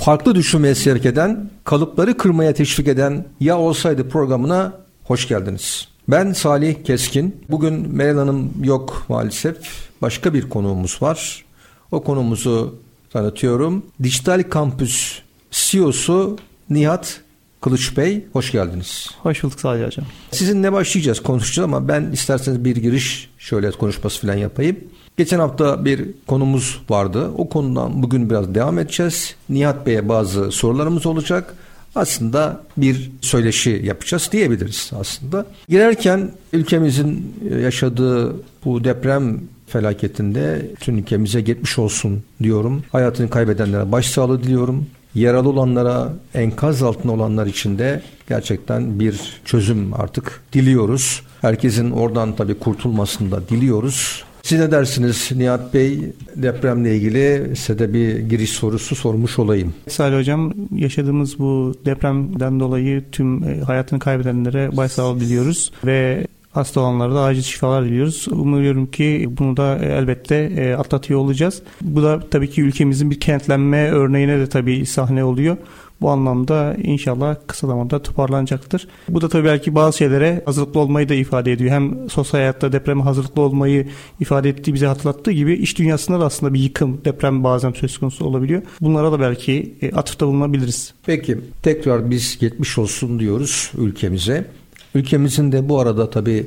Farklı düşünmeye sevk eden, kalıpları kırmaya teşvik eden Ya Olsaydı programına hoş geldiniz. Ben Salih Keskin. Bugün Meral Hanım yok maalesef. Başka bir konuğumuz var. O konumuzu tanıtıyorum. Dijital Kampüs CEO'su Nihat Kılıç Bey hoş geldiniz. Hoş bulduk Salih Hocam. Sizinle başlayacağız konuşacağız ama ben isterseniz bir giriş şöyle konuşması falan yapayım. Geçen hafta bir konumuz vardı. O konudan bugün biraz devam edeceğiz. Nihat Bey'e bazı sorularımız olacak. Aslında bir söyleşi yapacağız diyebiliriz aslında. Girerken ülkemizin yaşadığı bu deprem felaketinde tüm ülkemize geçmiş olsun diyorum. Hayatını kaybedenlere başsağlığı diliyorum. Yaralı olanlara, enkaz altında olanlar için de gerçekten bir çözüm artık diliyoruz. Herkesin oradan tabii kurtulmasını da diliyoruz. Siz ne dersiniz Nihat Bey depremle ilgili size de bir giriş sorusu sormuş olayım. Salih Hocam yaşadığımız bu depremden dolayı tüm e, hayatını kaybedenlere başsağlığı diliyoruz ve hasta olanlara da acil şifalar diliyoruz. Umuyorum ki bunu da e, elbette e, atlatıyor olacağız. Bu da tabii ki ülkemizin bir kentlenme örneğine de tabii sahne oluyor. Bu anlamda inşallah kısa zamanda toparlanacaktır. Bu da tabii belki bazı şeylere hazırlıklı olmayı da ifade ediyor. Hem sosyal hayatta depreme hazırlıklı olmayı ifade ettiği bize hatırlattığı gibi iş dünyasında da aslında bir yıkım, deprem bazen söz konusu olabiliyor. Bunlara da belki e, atıfta bulunabiliriz. Peki tekrar biz 70 olsun diyoruz ülkemize. Ülkemizin de bu arada tabii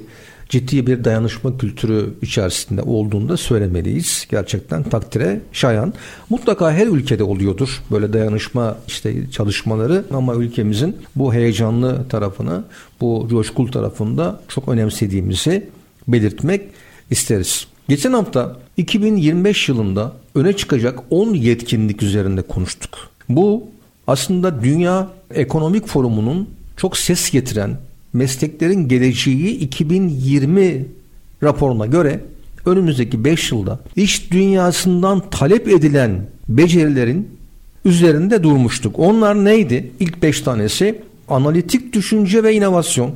ciddi bir dayanışma kültürü içerisinde olduğunu da söylemeliyiz. Gerçekten takdire şayan. Mutlaka her ülkede oluyordur böyle dayanışma işte çalışmaları ama ülkemizin bu heyecanlı tarafını, bu coşkul tarafında çok önemsediğimizi belirtmek isteriz. Geçen hafta 2025 yılında öne çıkacak 10 yetkinlik üzerinde konuştuk. Bu aslında Dünya Ekonomik Forumu'nun çok ses getiren mesleklerin geleceği 2020 raporuna göre önümüzdeki 5 yılda iş dünyasından talep edilen becerilerin üzerinde durmuştuk. Onlar neydi? İlk 5 tanesi analitik düşünce ve inovasyon.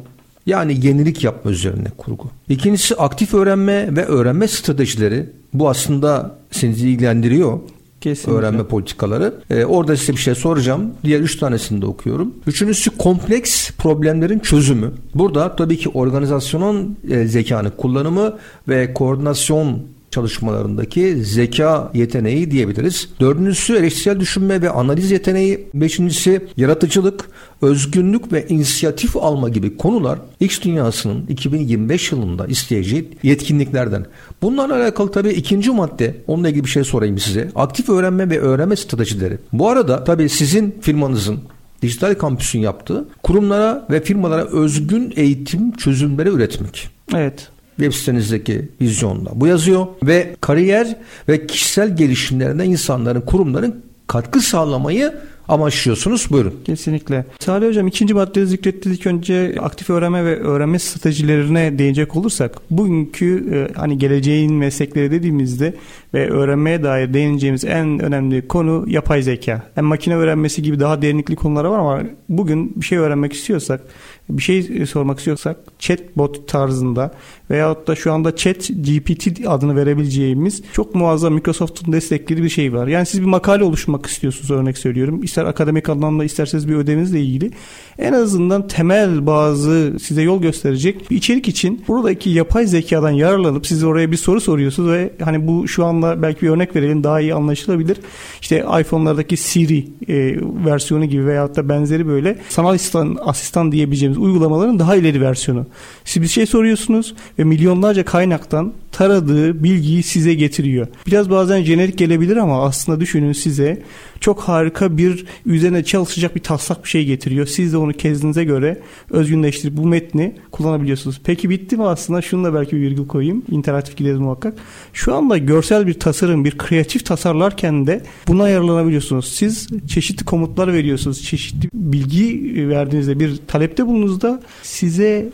Yani yenilik yapma üzerine kurgu. İkincisi aktif öğrenme ve öğrenme stratejileri. Bu aslında sizi ilgilendiriyor. Kesinlikle. öğrenme politikaları. Ee, orada size bir şey soracağım. Diğer üç tanesini de okuyorum. Üçüncüsü kompleks problemlerin çözümü. Burada tabii ki organizasyonun e, zekanın kullanımı ve koordinasyon çalışmalarındaki zeka yeteneği diyebiliriz. Dördüncüsü eleştirel düşünme ve analiz yeteneği. Beşincisi yaratıcılık, özgünlük ve inisiyatif alma gibi konular X dünyasının 2025 yılında isteyeceği yetkinliklerden. Bunlarla alakalı tabii ikinci madde, onunla ilgili bir şey sorayım size. Aktif öğrenme ve öğrenme stratejileri. Bu arada tabii sizin firmanızın dijital kampüsün yaptığı kurumlara ve firmalara özgün eğitim çözümleri üretmek. Evet web sitenizdeki vizyonda bu yazıyor ve kariyer ve kişisel gelişimlerine insanların, kurumların katkı sağlamayı amaçlıyorsunuz. Buyurun. Kesinlikle. Salih Hocam ikinci maddeyi zikrettik önce aktif öğrenme ve öğrenme stratejilerine değinecek olursak bugünkü e, hani geleceğin meslekleri dediğimizde ve öğrenmeye dair değineceğimiz en önemli konu yapay zeka. Hem makine öğrenmesi gibi daha derinlikli konulara var ama bugün bir şey öğrenmek istiyorsak bir şey sormak istiyorsak chatbot tarzında veyahut da şu anda chat GPT adını verebileceğimiz çok muazzam Microsoft'un desteklediği bir şey var. Yani siz bir makale oluşturmak istiyorsunuz örnek söylüyorum. İster akademik anlamda isterseniz bir ödevinizle ilgili. En azından temel bazı size yol gösterecek bir içerik için buradaki yapay zekadan yararlanıp siz oraya bir soru soruyorsunuz ve hani bu şu anda belki bir örnek verelim daha iyi anlaşılabilir. İşte iPhone'lardaki Siri e, versiyonu gibi veyahut da benzeri böyle sanal asistan, asistan diyebileceğimiz uygulamaların daha ileri versiyonu. Siz bir şey soruyorsunuz ve milyonlarca kaynaktan taradığı bilgiyi size getiriyor. Biraz bazen jenerik gelebilir ama aslında düşünün size çok harika bir üzerine çalışacak bir taslak bir şey getiriyor. Siz de onu kendinize göre özgünleştirip bu metni kullanabiliyorsunuz. Peki bitti mi aslında? Şunu da belki bir virgül koyayım. İnteraktif gideriz muhakkak. Şu anda görsel bir tasarım, bir kreatif tasarlarken de buna ayarlanabiliyorsunuz. Siz çeşitli komutlar veriyorsunuz. Çeşitli bilgi verdiğinizde bir talepte bulunduğunuzda size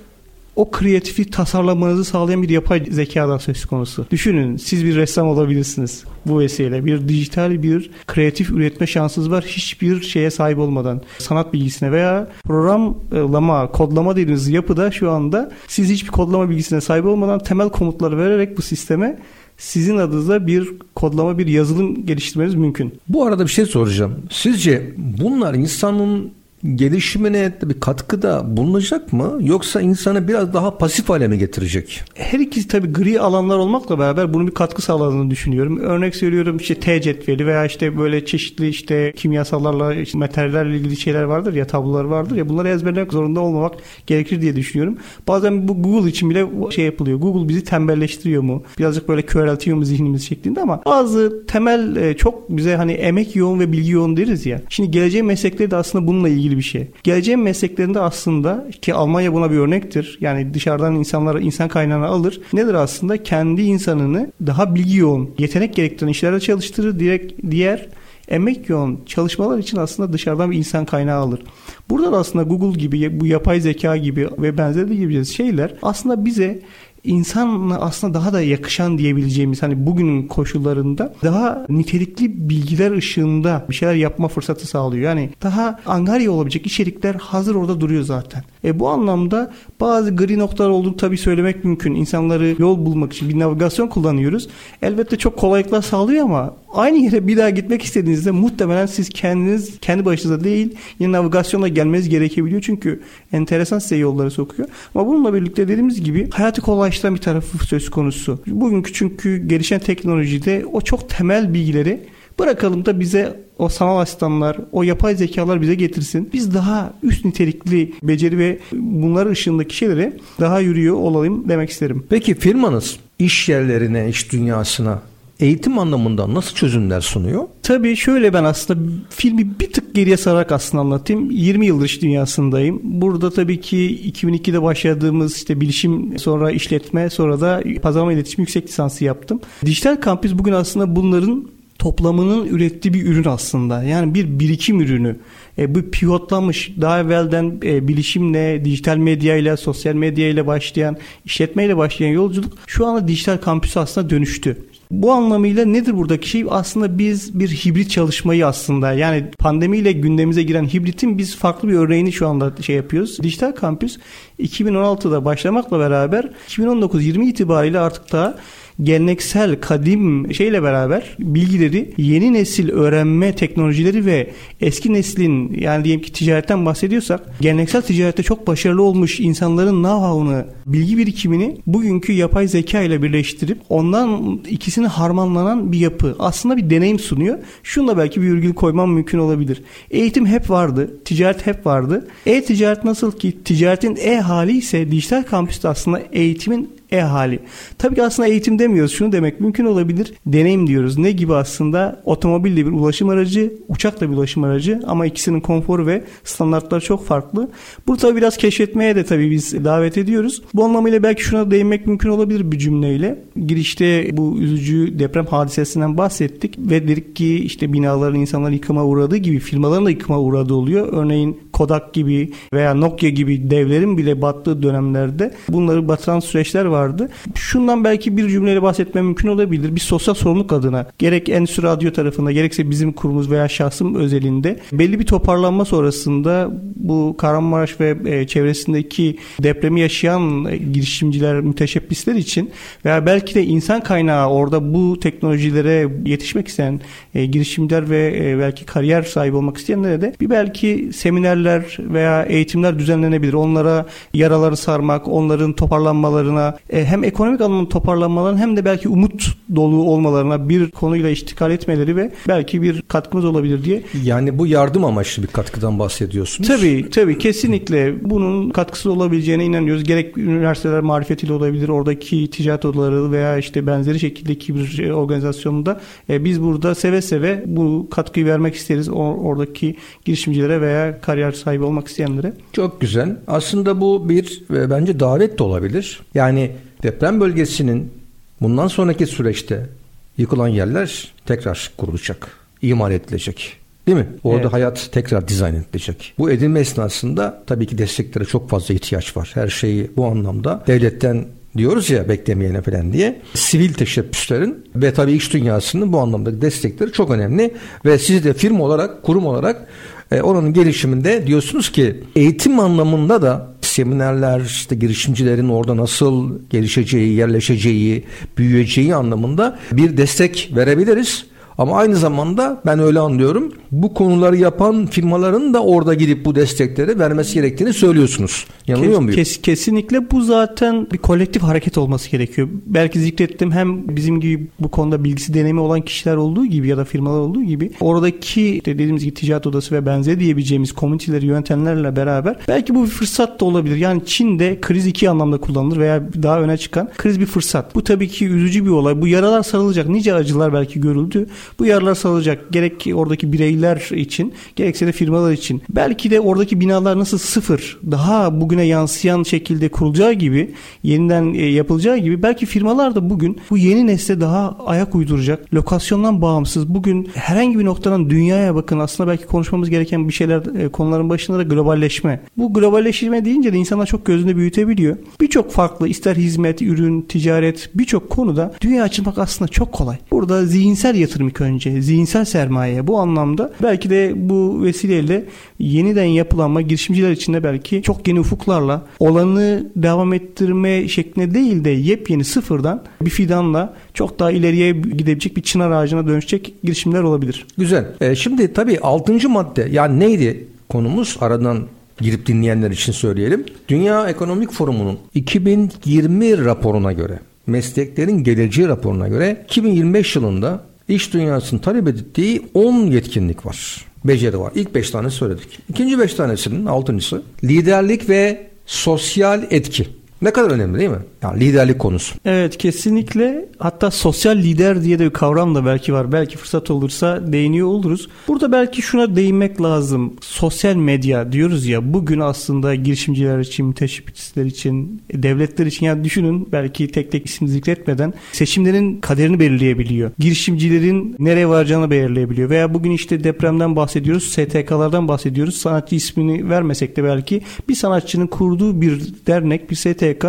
o kreatifi tasarlamanızı sağlayan bir yapay zekadan söz konusu. Düşünün siz bir ressam olabilirsiniz bu vesileyle. Bir dijital bir kreatif üretme şansınız var hiçbir şeye sahip olmadan. Sanat bilgisine veya programlama, kodlama dediğiniz yapıda şu anda siz hiçbir kodlama bilgisine sahip olmadan temel komutları vererek bu sisteme sizin adınıza bir kodlama bir yazılım geliştirmeniz mümkün. Bu arada bir şey soracağım. Sizce bunlar insanın gelişimine bir katkıda bulunacak mı yoksa insanı biraz daha pasif hale mi getirecek? Her ikisi tabii gri alanlar olmakla beraber bunun bir katkı sağladığını düşünüyorum. Örnek söylüyorum işte T cetveli veya işte böyle çeşitli işte kimyasallarla işte materyallerle ilgili şeyler vardır ya tablolar vardır ya bunları ezberlemek zorunda olmamak gerekir diye düşünüyorum. Bazen bu Google için bile şey yapılıyor. Google bizi tembelleştiriyor mu? Birazcık böyle köreltiyor mu zihnimiz şeklinde ama bazı temel e, çok bize hani emek yoğun ve bilgi yoğun deriz ya. Şimdi geleceğin meslekleri de aslında bununla ilgili ilgili bir şey. Geleceğin mesleklerinde aslında ki Almanya buna bir örnektir. Yani dışarıdan insanları insan kaynağını alır. Nedir aslında? Kendi insanını daha bilgi yoğun, yetenek gerektiren işlerde çalıştırır. Direkt diğer emek yoğun çalışmalar için aslında dışarıdan bir insan kaynağı alır. Burada da aslında Google gibi, bu yapay zeka gibi ve benzeri gibi şeyler aslında bize insanla aslında daha da yakışan diyebileceğimiz hani bugünün koşullarında daha nitelikli bilgiler ışığında bir şeyler yapma fırsatı sağlıyor. Yani daha angarya olabilecek içerikler hazır orada duruyor zaten. E bu anlamda bazı gri noktalar olduğunu tabii söylemek mümkün. İnsanları yol bulmak için bir navigasyon kullanıyoruz. Elbette çok kolaylıklar sağlıyor ama aynı yere bir daha gitmek istediğinizde muhtemelen siz kendiniz kendi başınıza değil yine navigasyonla gelmeniz gerekebiliyor. Çünkü enteresan size yolları sokuyor. Ama bununla birlikte dediğimiz gibi hayatı kolaylaştıran bir tarafı söz konusu. Bugünkü çünkü gelişen teknolojide o çok temel bilgileri Bırakalım da bize o sanal asistanlar, o yapay zekalar bize getirsin. Biz daha üst nitelikli beceri ve bunlar ışığındaki şeyleri daha yürüyor olalım demek isterim. Peki firmanız iş yerlerine, iş dünyasına eğitim anlamında nasıl çözümler sunuyor? Tabii şöyle ben aslında filmi bir tık geriye sararak aslında anlatayım. 20 yıldır iş dünyasındayım. Burada tabii ki 2002'de başladığımız işte bilişim sonra işletme sonra da pazarlama iletişim yüksek lisansı yaptım. Dijital kampüs bugün aslında bunların toplamının ürettiği bir ürün aslında. Yani bir birikim ürünü. E, bu pivotlanmış daha evvelden e, bilişimle, dijital medyayla, sosyal medyayla başlayan, işletmeyle başlayan yolculuk şu anda dijital kampüs aslında dönüştü. Bu anlamıyla nedir buradaki şey? Aslında biz bir hibrit çalışmayı aslında yani pandemiyle gündemimize giren hibritin biz farklı bir örneğini şu anda şey yapıyoruz. Dijital kampüs 2016'da başlamakla beraber 2019-20 itibariyle artık da geleneksel kadim şeyle beraber bilgileri yeni nesil öğrenme teknolojileri ve eski neslin yani diyelim ki ticaretten bahsediyorsak geleneksel ticarette çok başarılı olmuş insanların know-how'ını bilgi birikimini bugünkü yapay zeka ile birleştirip ondan ikisini harmanlanan bir yapı. Aslında bir deneyim sunuyor. Şunla belki bir virgül koymam mümkün olabilir. Eğitim hep vardı. Ticaret hep vardı. E-ticaret nasıl ki ticaretin e hali ise dijital kampüste aslında eğitimin e-hali. Tabii ki aslında eğitim demiyoruz. Şunu demek mümkün olabilir. Deneyim diyoruz. Ne gibi aslında? Otomobil de bir ulaşım aracı, uçak da bir ulaşım aracı ama ikisinin konforu ve standartları çok farklı. Burada tabii biraz keşfetmeye de tabii biz davet ediyoruz. Bu anlamıyla belki şuna değinmek mümkün olabilir bir cümleyle. Girişte bu üzücü deprem hadisesinden bahsettik ve dedik ki işte binaların insanların yıkıma uğradığı gibi firmaların da yıkıma uğradığı oluyor. Örneğin Kodak gibi veya Nokia gibi devlerin bile battığı dönemlerde bunları batıran süreçler vardı. Şundan belki bir cümleyle bahsetmem mümkün olabilir. Bir sosyal sorumluluk adına gerek Endüstri Radyo tarafında gerekse bizim kurumumuz veya şahsım özelinde belli bir toparlanma sonrasında bu Kahramanmaraş ve e, çevresindeki depremi yaşayan e, girişimciler, müteşebbisler için veya belki de insan kaynağı orada bu teknolojilere yetişmek isteyen e, girişimciler ve belki kariyer sahibi olmak isteyenlere de bir belki seminer seminerler veya eğitimler düzenlenebilir. Onlara yaraları sarmak, onların toparlanmalarına hem ekonomik anlamda toparlanmalarına hem de belki umut dolu olmalarına bir konuyla iştikal etmeleri ve belki bir katkımız olabilir diye. Yani bu yardım amaçlı bir katkıdan bahsediyorsunuz. Tabii tabii kesinlikle bunun katkısı olabileceğine inanıyoruz. Gerek üniversiteler marifetiyle olabilir, oradaki ticaret odaları veya işte benzeri şekildeki bir organizasyonda e, biz burada seve seve bu katkıyı vermek isteriz oradaki girişimcilere veya kariyer sahibi olmak isteyenlere. Çok güzel. Aslında bu bir e, bence davet de olabilir. Yani deprem bölgesinin bundan sonraki süreçte yıkılan yerler tekrar kurulacak, imar edilecek. Değil mi? Orada evet. hayat tekrar dizayn edilecek. Bu edinme esnasında tabii ki desteklere çok fazla ihtiyaç var. Her şeyi bu anlamda devletten diyoruz ya beklemeyene falan diye. Sivil teşebbüslerin ve tabii iş dünyasının bu anlamda destekleri çok önemli ve siz de firma olarak, kurum olarak e, oranın gelişiminde diyorsunuz ki eğitim anlamında da seminerler işte girişimcilerin orada nasıl gelişeceği, yerleşeceği, büyüyeceği anlamında bir destek verebiliriz. Ama aynı zamanda ben öyle anlıyorum. Bu konuları yapan firmaların da orada gidip bu destekleri vermesi gerektiğini söylüyorsunuz. Yanılıyor kes, muyum? Kes, kesinlikle bu zaten bir kolektif hareket olması gerekiyor. Belki zikrettim hem bizim gibi bu konuda bilgisi deneyimi olan kişiler olduğu gibi ya da firmalar olduğu gibi oradaki işte dediğimiz gibi ticaret odası ve benzeri diyebileceğimiz komüniteleri yöntemlerle beraber belki bu bir fırsat da olabilir. Yani Çin'de kriz iki anlamda kullanılır veya daha öne çıkan kriz bir fırsat. Bu tabii ki üzücü bir olay. Bu yaralar sarılacak. Nice acılar belki görüldü. Bu yaralar sarılacak. Gerek oradaki bireyler için gerekse de firmalar için. Belki de oradaki binalar nasıl sıfır daha bugüne yansıyan şekilde kurulacağı gibi yeniden e, yapılacağı gibi belki firmalar da bugün bu yeni nesle daha ayak uyduracak. Lokasyondan bağımsız bugün herhangi bir noktadan dünyaya bakın aslında belki konuşmamız gereken bir şeyler e, konuların başında da globalleşme. Bu globalleşme deyince de insanlar çok gözünde büyütebiliyor. Birçok farklı ister hizmet, ürün, ticaret birçok konuda dünya açılmak aslında çok kolay. Burada zihinsel yatırım ilk önce, zihinsel sermaye bu anlamda belki de bu vesileyle yeniden yapılanma girişimciler için de belki çok yeni ufuklarla olanı devam ettirme şeklinde değil de yepyeni sıfırdan bir fidanla çok daha ileriye gidebilecek bir çınar ağacına dönüşecek girişimler olabilir. Güzel. E, şimdi tabii 6. madde yani neydi konumuz? Aradan girip dinleyenler için söyleyelim. Dünya Ekonomik Forumu'nun 2020 raporuna göre mesleklerin geleceği raporuna göre 2025 yılında iş dünyasının talep ettiği 10 yetkinlik var. Beceri var. İlk 5 tane söyledik. İkinci 5 tanesinin altıncısı liderlik ve sosyal etki. Ne kadar önemli değil mi? Yani liderlik konusu. Evet kesinlikle. Hatta sosyal lider diye de bir kavram da belki var. Belki fırsat olursa değiniyor oluruz. Burada belki şuna değinmek lazım. Sosyal medya diyoruz ya bugün aslında girişimciler için, müteşebbisler için, devletler için yani düşünün belki tek tek isim zikretmeden seçimlerin kaderini belirleyebiliyor. Girişimcilerin nereye varacağını belirleyebiliyor. Veya bugün işte depremden bahsediyoruz, STK'lardan bahsediyoruz. Sanatçı ismini vermesek de belki bir sanatçının kurduğu bir dernek, bir STK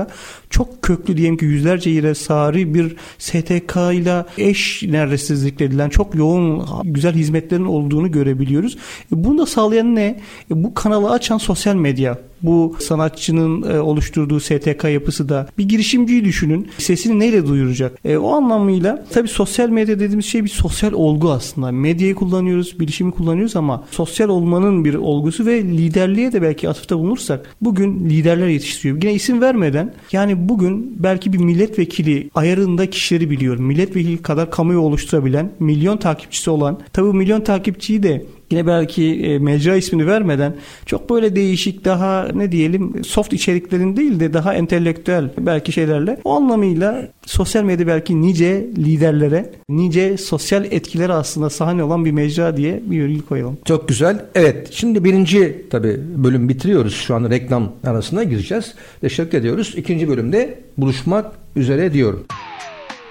çok köklü diyelim ki yüzlerce yere sari bir STK ile eş neredeyse zikredilen çok yoğun güzel hizmetlerin olduğunu görebiliyoruz. E, bunu da sağlayan ne? E, bu kanalı açan sosyal medya bu sanatçının e, oluşturduğu STK yapısı da bir girişimciyi düşünün. Sesini neyle duyuracak? E, o anlamıyla tabii sosyal medya dediğimiz şey bir sosyal olgu aslında. Medyayı kullanıyoruz, bilişimi kullanıyoruz ama sosyal olmanın bir olgusu ve liderliğe de belki atıfta bulunursak bugün liderler yetiştiriyor. Yine isim vermeden yani bugün belki bir milletvekili ayarında kişileri biliyorum. Milletvekili kadar kamuoyu oluşturabilen, milyon takipçisi olan, tabii milyon takipçiyi de yine belki e, mecra ismini vermeden çok böyle değişik daha ne diyelim soft içeriklerin değil de daha entelektüel belki şeylerle o anlamıyla sosyal medya belki nice liderlere nice sosyal etkileri aslında sahne olan bir mecra diye bir virgül koyalım. Çok güzel. Evet şimdi birinci tabi bölüm bitiriyoruz. Şu an reklam arasına gireceğiz. Teşekkür ediyoruz. İkinci bölümde buluşmak üzere diyorum.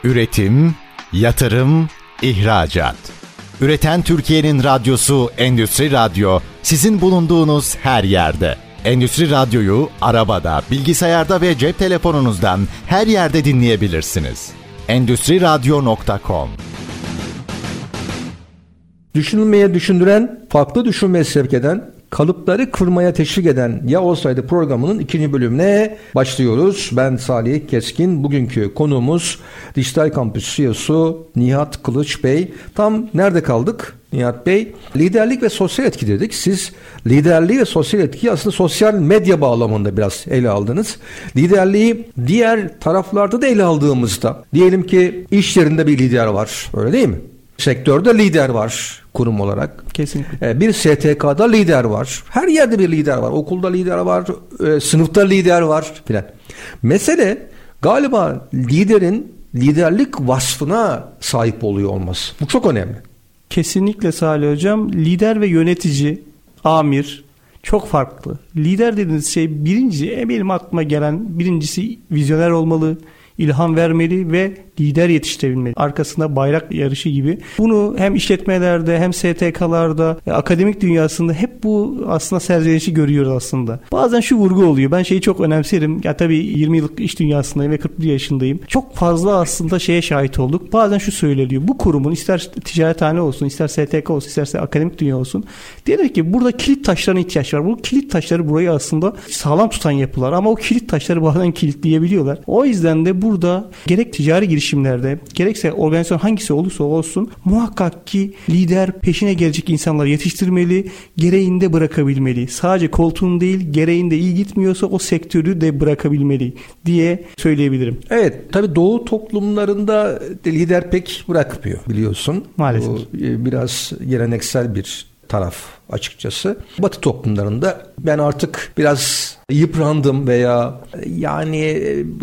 Üretim, yatırım, ihracat. Üreten Türkiye'nin radyosu Endüstri Radyo sizin bulunduğunuz her yerde. Endüstri Radyo'yu arabada, bilgisayarda ve cep telefonunuzdan her yerde dinleyebilirsiniz. Endüstri Radyo.com Düşünülmeye düşündüren, farklı düşünmeye sevk eden kalıpları kırmaya teşvik eden Ya Olsaydı programının ikinci bölümüne başlıyoruz. Ben Salih Keskin. Bugünkü konuğumuz Dijital Kampüs CEO'su Nihat Kılıç Bey. Tam nerede kaldık? Nihat Bey. Liderlik ve sosyal etki dedik. Siz liderliği ve sosyal etkiyi aslında sosyal medya bağlamında biraz ele aldınız. Liderliği diğer taraflarda da ele aldığımızda diyelim ki iş yerinde bir lider var. Öyle değil mi? Sektörde lider var kurum olarak. Kesinlikle. Ee, bir STK'da lider var. Her yerde bir lider var. Okulda lider var, e, sınıfta lider var filan. Mesele galiba liderin liderlik vasfına sahip oluyor olması. Bu çok önemli. Kesinlikle Salih Hocam. Lider ve yönetici, amir çok farklı. Lider dediğiniz şey birinci, benim aklıma gelen birincisi vizyoner olmalı, ilham vermeli ve lider yetiştirebilmeli. Arkasında bayrak yarışı gibi. Bunu hem işletmelerde hem STK'larda, e, akademik dünyasında hep bu aslında serzenişi görüyoruz aslında. Bazen şu vurgu oluyor. Ben şeyi çok önemserim. Ya tabii 20 yıllık iş dünyasındayım ve 41 yaşındayım. Çok fazla aslında şeye şahit olduk. Bazen şu söyleniyor. Bu kurumun ister ticarethane olsun, ister STK olsun, isterse akademik dünya olsun. Diyelim ki burada kilit taşlarına ihtiyaç var. Bu kilit taşları burayı aslında sağlam tutan yapılar ama o kilit taşları bazen kilitleyebiliyorlar. O yüzden de burada gerek ticari girişimlerde gerekse organizasyon hangisi olursa olsun muhakkak ki lider peşine gelecek insanları yetiştirmeli, gereğinde bırakabilmeli. Sadece koltuğun değil gereğinde iyi gitmiyorsa o sektörü de bırakabilmeli diye söyleyebilirim. Evet tabi doğu toplumlarında lider pek bırakmıyor biliyorsun. Maalesef. Bu e, biraz geleneksel bir taraf açıkçası. Batı toplumlarında ben artık biraz yıprandım veya yani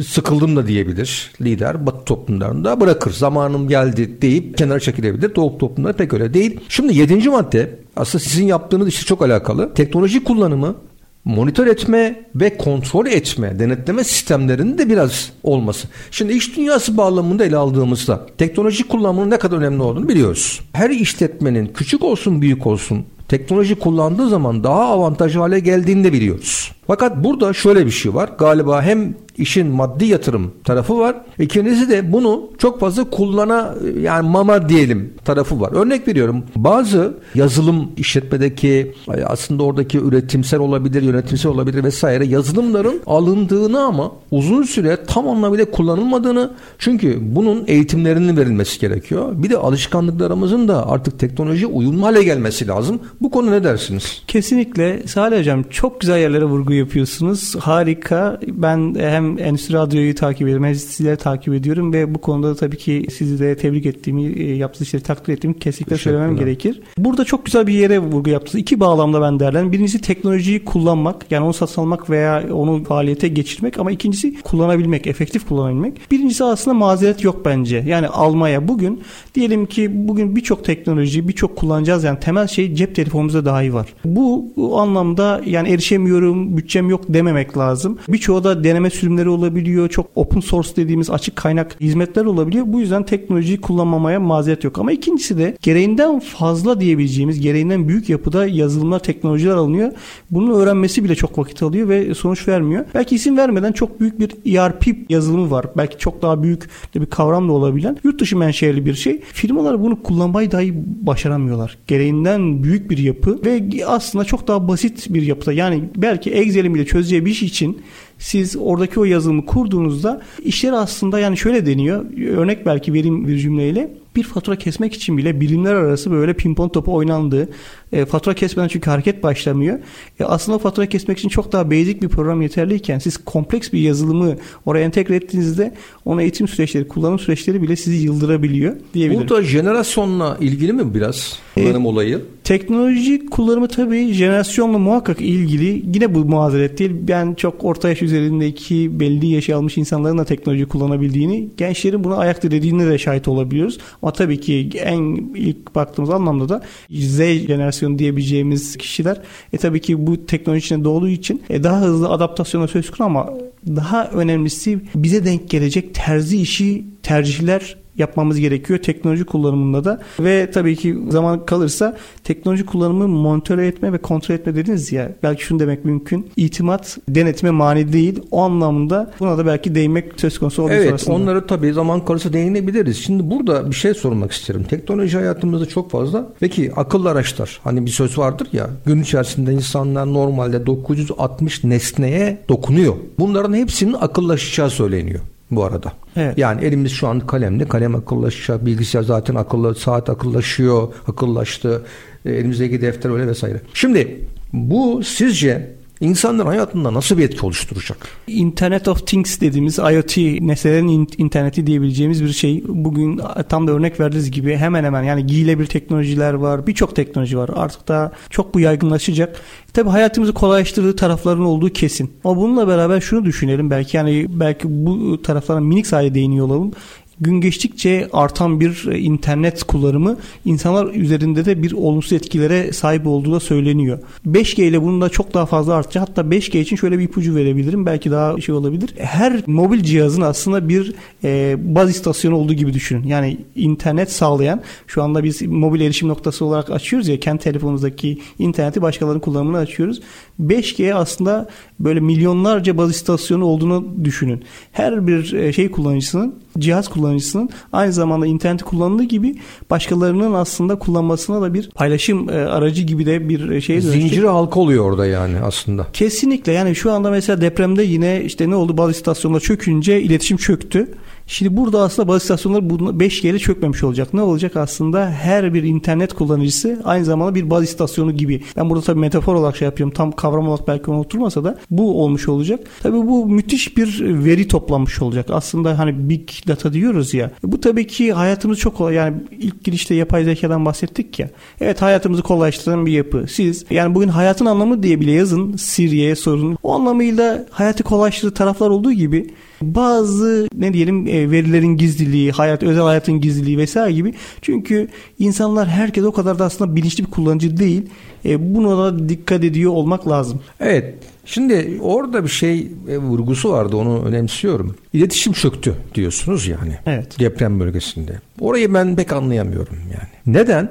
sıkıldım da diyebilir lider Batı toplumlarında bırakır zamanım geldi deyip kenara çekilebilir. Doğu toplumları pek öyle değil. Şimdi yedinci madde aslında sizin yaptığınız işte çok alakalı. Teknoloji kullanımı monitör etme ve kontrol etme, denetleme sistemlerinin de biraz olması. Şimdi iş dünyası bağlamında ele aldığımızda teknoloji kullanımının ne kadar önemli olduğunu biliyoruz. Her işletmenin küçük olsun büyük olsun teknoloji kullandığı zaman daha avantajlı hale geldiğini de biliyoruz. Fakat burada şöyle bir şey var. Galiba hem işin maddi yatırım tarafı var. İkincisi de bunu çok fazla kullana yani mama diyelim tarafı var. Örnek veriyorum. Bazı yazılım işletmedeki aslında oradaki üretimsel olabilir, yönetimsel olabilir vesaire yazılımların alındığını ama uzun süre tam anlamıyla kullanılmadığını çünkü bunun eğitimlerinin verilmesi gerekiyor. Bir de alışkanlıklarımızın da artık teknoloji uyumlu hale gelmesi lazım. Bu konu ne dersiniz? Kesinlikle Salih Hocam çok güzel yerlere vurgu yapıyorsunuz. Harika. Ben hem Endüstri Radyo'yu takip ediyorum hem sizleri takip ediyorum ve bu konuda da tabii ki sizi de tebrik ettiğimi, e, yaptığınız işleri takdir ettiğimi kesinlikle söylemem gerekir. Burada çok güzel bir yere vurgu yaptınız. İki bağlamda ben değerlendim. Birincisi teknolojiyi kullanmak yani onu satın almak veya onu faaliyete geçirmek ama ikincisi kullanabilmek, efektif kullanabilmek. Birincisi aslında mazeret yok bence. Yani almaya bugün diyelim ki bugün birçok teknoloji, birçok kullanacağız yani temel şey cep telefonumuzda dahi var. Bu anlamda yani erişemiyorum, bütçem yok dememek lazım. Birçoğu da deneme sürümleri olabiliyor. Çok open source dediğimiz açık kaynak hizmetler olabiliyor. Bu yüzden teknolojiyi kullanmamaya mazeret yok. Ama ikincisi de gereğinden fazla diyebileceğimiz, gereğinden büyük yapıda yazılımlar, teknolojiler alınıyor. Bunun öğrenmesi bile çok vakit alıyor ve sonuç vermiyor. Belki isim vermeden çok büyük bir ERP yazılımı var. Belki çok daha büyük bir kavram da olabilen yurt dışı menşeli bir şey. Firmalar bunu kullanmayı dahi başaramıyorlar. Gereğinden büyük bir yapı ve aslında çok daha basit bir yapıda. Yani belki Excel'in çözeceği bir iş için siz oradaki o yazılımı kurduğunuzda işler aslında yani şöyle deniyor. Örnek belki vereyim bir cümleyle bir fatura kesmek için bile bilimler arası böyle pimpon topu oynandığı e, fatura kesmeden çünkü hareket başlamıyor. E, aslında fatura kesmek için çok daha basic bir program yeterliyken siz kompleks bir yazılımı oraya entegre ettiğinizde ona eğitim süreçleri, kullanım süreçleri bile sizi yıldırabiliyor diyebilirim. Bu da jenerasyonla ilgili mi biraz kullanım e, olayı? Teknoloji kullanımı tabii jenerasyonla muhakkak ilgili. Yine bu mazeret değil. Ben çok orta yaş üzerindeki belli yaş almış insanların da teknoloji kullanabildiğini, gençlerin buna ayak dirediğine de şahit olabiliyoruz. Ama tabii ki en ilk baktığımız anlamda da Z jenerasyonu diyebileceğimiz kişiler e tabii ki bu teknoloji içinde doğduğu için e, daha hızlı adaptasyona söz konusu ama daha önemlisi bize denk gelecek terzi işi tercihler yapmamız gerekiyor teknoloji kullanımında da ve tabii ki zaman kalırsa teknoloji kullanımı monitör etme ve kontrol etme dediniz ya belki şunu demek mümkün itimat denetime mani değil o anlamda buna da belki değinmek söz konusu olur Evet sonrasında. onları tabii zaman kalırsa değinebiliriz. Şimdi burada bir şey sormak isterim. Teknoloji hayatımızda çok fazla. Peki akıllı araçlar hani bir söz vardır ya gün içerisinde insanlar normalde 960 nesneye dokunuyor. Bunların hepsinin akıllaşacağı söyleniyor. Bu arada. Evet. Yani elimiz şu an kalemde. Kalem akıllaşacak. Bilgisayar zaten akıllı. Saat akıllaşıyor. Akıllaştı. E, elimizdeki defter öyle vesaire. Şimdi bu sizce insanların hayatında nasıl bir etki oluşturacak? Internet of Things dediğimiz IoT nesnelerin interneti diyebileceğimiz bir şey. Bugün tam da örnek verdiğiniz gibi hemen hemen yani giyilebilir teknolojiler var. Birçok teknoloji var. Artık da çok bu yaygınlaşacak. Tabi hayatımızı kolaylaştırdığı tarafların olduğu kesin. Ama bununla beraber şunu düşünelim. Belki yani belki bu taraflara minik sayede değiniyor olalım gün geçtikçe artan bir e, internet kullanımı insanlar üzerinde de bir olumsuz etkilere sahip olduğu da söyleniyor. 5G ile bunun da çok daha fazla artacak. Hatta 5G için şöyle bir ipucu verebilirim. Belki daha şey olabilir. Her mobil cihazın aslında bir e, baz istasyonu olduğu gibi düşünün. Yani internet sağlayan şu anda biz mobil erişim noktası olarak açıyoruz ya kendi telefonumuzdaki interneti başkalarının kullanımını açıyoruz. 5G aslında böyle milyonlarca baz istasyonu olduğunu düşünün. Her bir e, şey kullanıcısının cihaz kullanıcısının aynı zamanda interneti kullandığı gibi başkalarının aslında kullanmasına da bir paylaşım e, aracı gibi de bir şey Zincir halka oluyor orada yani aslında. Kesinlikle yani şu anda mesela depremde yine işte ne oldu baz istasyonları çökünce iletişim çöktü. Şimdi burada aslında baz istasyonları 5G ile çökmemiş olacak. Ne olacak aslında her bir internet kullanıcısı aynı zamanda bir baz istasyonu gibi. Ben burada tabii metafor olarak şey yapıyorum. Tam kavram olarak belki onu oturmasa da bu olmuş olacak. Tabii bu müthiş bir veri toplanmış olacak. Aslında hani big data diyoruz ya. Bu tabii ki hayatımız çok kolay. Yani ilk girişte yapay zekadan bahsettik ya. Evet hayatımızı kolaylaştıran bir yapı. Siz yani bugün hayatın anlamı diye bile yazın Siri'ye sorun. O anlamıyla hayatı kolaylaştırdığı taraflar olduğu gibi bazı ne diyelim e, verilerin gizliliği, hayat özel hayatın gizliliği vesaire gibi. Çünkü insanlar herkes o kadar da aslında bilinçli bir kullanıcı değil. E, buna da dikkat ediyor olmak lazım. Evet. Şimdi orada bir şey e, vurgusu vardı onu önemsiyorum. İletişim çöktü diyorsunuz yani. Evet. Deprem bölgesinde. Orayı ben pek anlayamıyorum yani. Neden?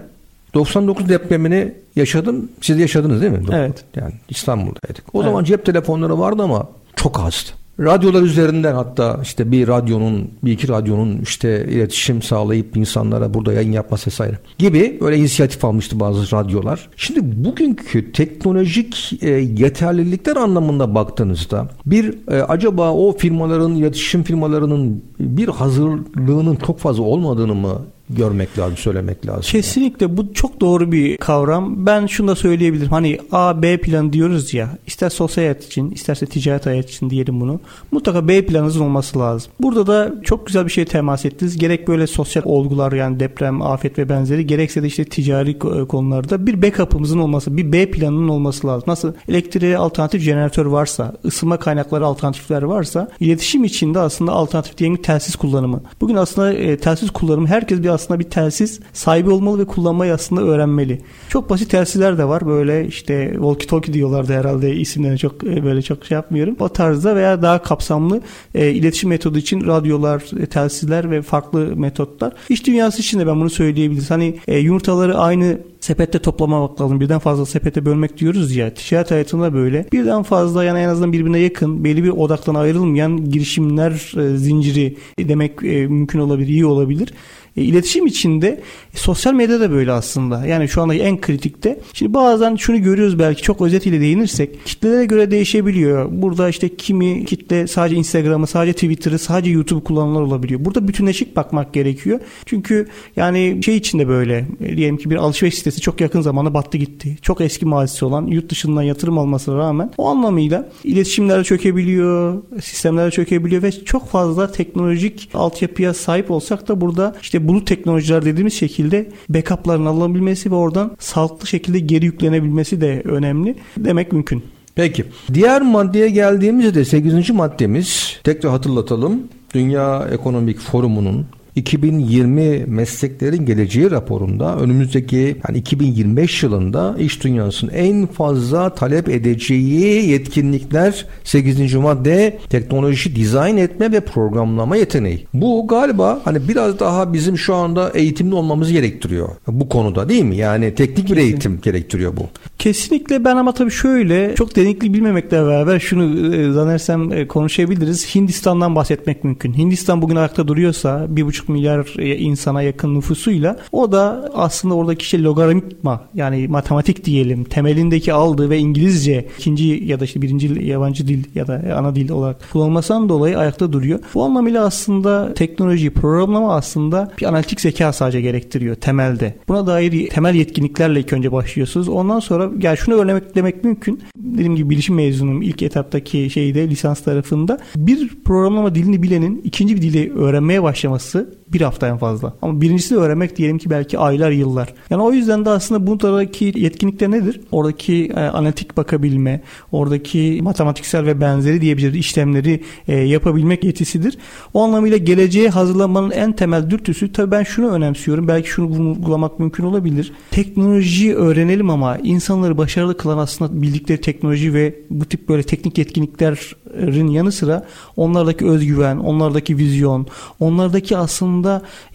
99 depremini yaşadım. Siz yaşadınız değil mi? Evet. Yani İstanbul'daydık. O evet. zaman cep telefonları vardı ama çok azdı. Radyolar üzerinden hatta işte bir radyonun, bir iki radyonun işte iletişim sağlayıp insanlara burada yayın yapması vesaire gibi öyle inisiyatif almıştı bazı radyolar. Şimdi bugünkü teknolojik e, yeterlilikler anlamında baktığınızda bir e, acaba o firmaların, iletişim firmalarının bir hazırlığının çok fazla olmadığını mı görmek lazım, söylemek lazım. Kesinlikle yani. bu çok doğru bir kavram. Ben şunu da söyleyebilirim. Hani A, B planı diyoruz ya. İster sosyal hayat için, isterse ticaret hayat için diyelim bunu. Mutlaka B planınızın olması lazım. Burada da çok güzel bir şey temas ettiniz. Gerek böyle sosyal olgular yani deprem, afet ve benzeri gerekse de işte ticari e, konularda bir backup'ımızın olması, bir B planının olması lazım. Nasıl elektriğe alternatif jeneratör varsa, ısınma kaynakları alternatifler varsa iletişim içinde aslında alternatif diyelim telsiz kullanımı. Bugün aslında e, telsiz kullanımı herkes bir aslında bir telsiz sahibi olmalı ve kullanmayı aslında öğrenmeli. Çok basit telsizler de var. Böyle işte walkie talkie diyorlardı herhalde isimlerini çok e, böyle çok şey yapmıyorum. O tarzda veya daha kapsamlı e, iletişim metodu için radyolar, e, telsizler ve farklı metotlar. İş dünyası için de ben bunu söyleyebiliriz. Hani e, yumurtaları aynı sepette toplamamak lazım. Birden fazla sepete bölmek diyoruz ya. Ticaret hayatında böyle. Birden fazla yani en azından birbirine yakın belli bir odaktan ayrılmayan girişimler e, zinciri demek e, mümkün olabilir, iyi olabilir. E, iletişim içinde e, sosyal medya da böyle aslında. Yani şu anda en kritikte. Şimdi bazen şunu görüyoruz belki çok özetiyle değinirsek. Kitlelere göre değişebiliyor. Burada işte kimi kitle sadece Instagram'ı, sadece Twitter'ı, sadece YouTube kullananlar olabiliyor. Burada bütünleşik bakmak gerekiyor. Çünkü yani şey içinde böyle e, diyelim ki bir alışveriş sitesi çok yakın zamanda battı gitti. Çok eski mazisi olan yurt dışından yatırım almasına rağmen o anlamıyla iletişimler çökebiliyor, sistemler çökebiliyor ve çok fazla teknolojik altyapıya sahip olsak da burada işte bulut teknolojiler dediğimiz şekilde backup'ların alınabilmesi ve oradan sağlıklı şekilde geri yüklenebilmesi de önemli demek mümkün. Peki. Diğer maddeye geldiğimizde de 8. maddemiz tekrar hatırlatalım. Dünya Ekonomik Forumu'nun 2020 mesleklerin geleceği raporunda önümüzdeki yani 2025 yılında iş dünyasının en fazla talep edeceği yetkinlikler 8. madde teknoloji dizayn etme ve programlama yeteneği. Bu galiba hani biraz daha bizim şu anda eğitimli olmamız gerektiriyor bu konuda değil mi? Yani teknik bir eğitim gerektiriyor bu. Kesinlikle ben ama tabii şöyle çok derinlikli bilmemekle beraber şunu e, zannedersem e, konuşabiliriz. Hindistan'dan bahsetmek mümkün. Hindistan bugün ayakta duruyorsa bir buçuk 2,5 milyar e, insana yakın nüfusuyla o da aslında oradaki işte logaritma yani matematik diyelim temelindeki aldığı ve İngilizce ikinci ya da işte birinci yabancı dil ya da ana dil olarak kullanılmasından dolayı ayakta duruyor. Bu anlamıyla aslında teknoloji, programlama aslında bir analitik zeka sadece gerektiriyor temelde. Buna dair temel yetkinliklerle ilk önce başlıyorsunuz. Ondan sonra yani şunu örnek demek mümkün. Dediğim gibi bilişim mezunum ilk etaptaki şeyde lisans tarafında bir programlama dilini bilenin ikinci bir dili öğrenmeye başlaması bir hafta en fazla. Ama birincisi öğrenmek diyelim ki belki aylar yıllar. Yani o yüzden de aslında buradaki yetkinlikler nedir? Oradaki e, analitik bakabilme, oradaki matematiksel ve benzeri diyebiliriz işlemleri e, yapabilmek yetisidir. O anlamıyla geleceğe hazırlanmanın en temel dürtüsü tabii ben şunu önemsiyorum. Belki şunu vurgulamak mümkün olabilir. Teknolojiyi öğrenelim ama insanları başarılı kılan aslında bildikleri teknoloji ve bu tip böyle teknik yetkinliklerin yanı sıra onlardaki özgüven, onlardaki vizyon, onlardaki aslında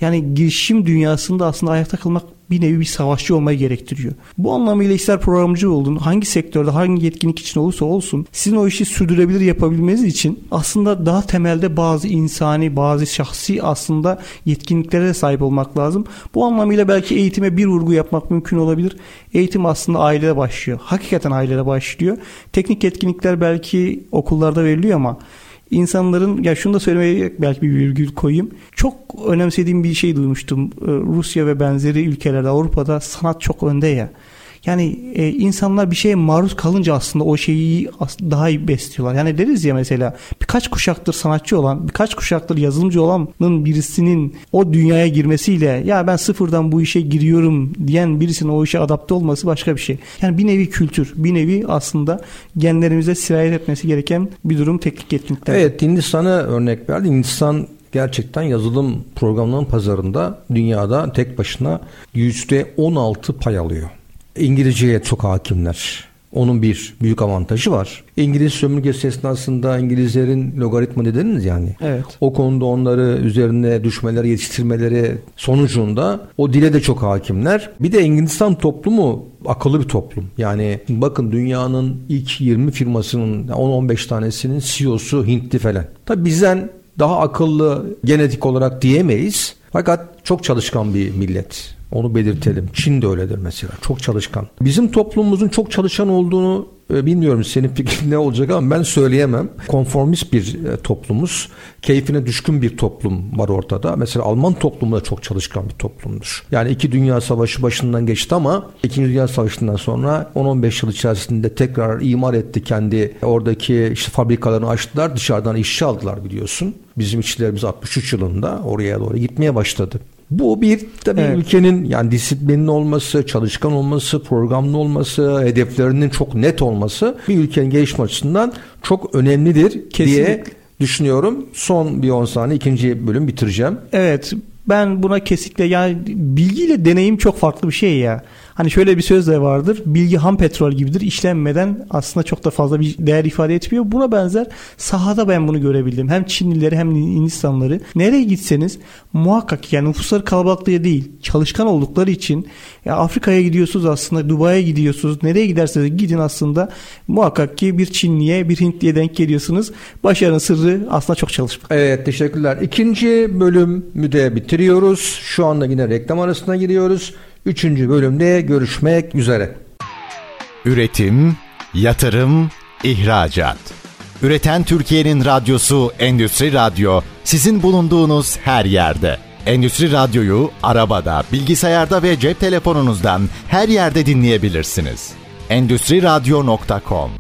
yani girişim dünyasında aslında ayakta kalmak bir nevi bir savaşçı olmayı gerektiriyor. Bu anlamıyla ister programcı olun, hangi sektörde, hangi yetkinlik için olursa olsun sizin o işi sürdürebilir yapabilmeniz için aslında daha temelde bazı insani, bazı şahsi aslında yetkinliklere sahip olmak lazım. Bu anlamıyla belki eğitime bir vurgu yapmak mümkün olabilir. Eğitim aslında ailede başlıyor. Hakikaten ailede başlıyor. Teknik yetkinlikler belki okullarda veriliyor ama insanların ya şunu da söylemeye belki bir virgül koyayım. Çok önemsediğim bir şey duymuştum. Ee, Rusya ve benzeri ülkelerde Avrupa'da sanat çok önde ya. Yani e, insanlar bir şeye maruz kalınca aslında o şeyi daha iyi besliyorlar. Yani deriz ya mesela birkaç kuşaktır sanatçı olan, birkaç kuşaktır yazılımcı olanın birisinin o dünyaya girmesiyle ya ben sıfırdan bu işe giriyorum diyen birisinin o işe adapte olması başka bir şey. Yani bir nevi kültür, bir nevi aslında genlerimize sirayet etmesi gereken bir durum teknik yetkinlikler. Evet Hindistan'a örnek verdi. Hindistan gerçekten yazılım programlama pazarında dünyada tek başına %16 pay alıyor. İngilizceye çok hakimler. Onun bir büyük avantajı var. İngiliz sömürgesi esnasında İngilizlerin logaritma dediniz yani. Evet. O konuda onları üzerine düşmeleri, yetiştirmeleri sonucunda o dile de çok hakimler. Bir de İngilizistan toplumu akıllı bir toplum. Yani bakın dünyanın ilk 20 firmasının 10-15 tanesinin CEO'su Hintli falan. Tabi bizden daha akıllı genetik olarak diyemeyiz. Fakat çok çalışkan bir millet. Onu belirtelim. Çin de öyledir mesela. Çok çalışkan. Bizim toplumumuzun çok çalışan olduğunu e, bilmiyorum senin fikrin ne olacak ama ben söyleyemem. Konformist bir e, toplumuz. Keyfine düşkün bir toplum var ortada. Mesela Alman toplumu da çok çalışkan bir toplumdur. Yani iki dünya savaşı başından geçti ama ikinci dünya savaşından sonra 10-15 yıl içerisinde tekrar imar etti kendi oradaki işte fabrikalarını açtılar. Dışarıdan işçi aldılar biliyorsun. Bizim işçilerimiz 63 yılında oraya doğru gitmeye başladı. Bu bir tabii evet. ülkenin yani disiplinli olması, çalışkan olması, programlı olması, hedeflerinin çok net olması bir ülkenin gelişme açısından çok önemlidir Kesinlikle. diye düşünüyorum. Son bir 10 saniye ikinci bölüm bitireceğim. Evet ben buna kesinlikle yani bilgiyle deneyim çok farklı bir şey ya. Hani şöyle bir söz de vardır. Bilgi ham petrol gibidir. İşlenmeden aslında çok da fazla bir değer ifade etmiyor. Buna benzer sahada ben bunu görebildim. Hem Çinlileri hem Hindistanları. Nereye gitseniz muhakkak yani nüfusları kalabalıklığı değil. Çalışkan oldukları için ya Afrika'ya gidiyorsunuz aslında. Dubai'ye gidiyorsunuz. Nereye giderseniz gidin aslında muhakkak ki bir Çinliye bir Hintliye denk geliyorsunuz. Başarının sırrı aslında çok çalışmak. Evet teşekkürler. İkinci bölümü de bitiriyoruz. Şu anda yine reklam arasına giriyoruz. Üçüncü bölümde görüşmek üzere. Üretim, yatırım, ihracat. Üreten Türkiye'nin radyosu Endüstri Radyo sizin bulunduğunuz her yerde. Endüstri Radyo'yu arabada, bilgisayarda ve cep telefonunuzdan her yerde dinleyebilirsiniz. Endüstri Radyo.com